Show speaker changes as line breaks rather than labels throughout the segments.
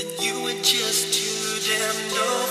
Then you were just too damn low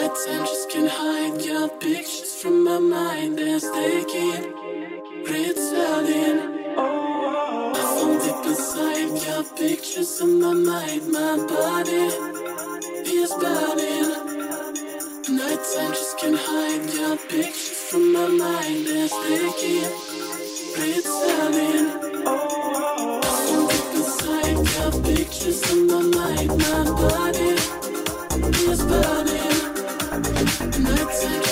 lights and just can't hide your pictures from my mind. They're taking, Oh, I fall deep inside your pictures in my mind. My body is burning. Nights Nighttime just can't hide your pictures from my mind. They're taking, Oh, I fall deep inside your pictures in my mind. My body is burning. Let's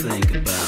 It's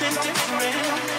something different.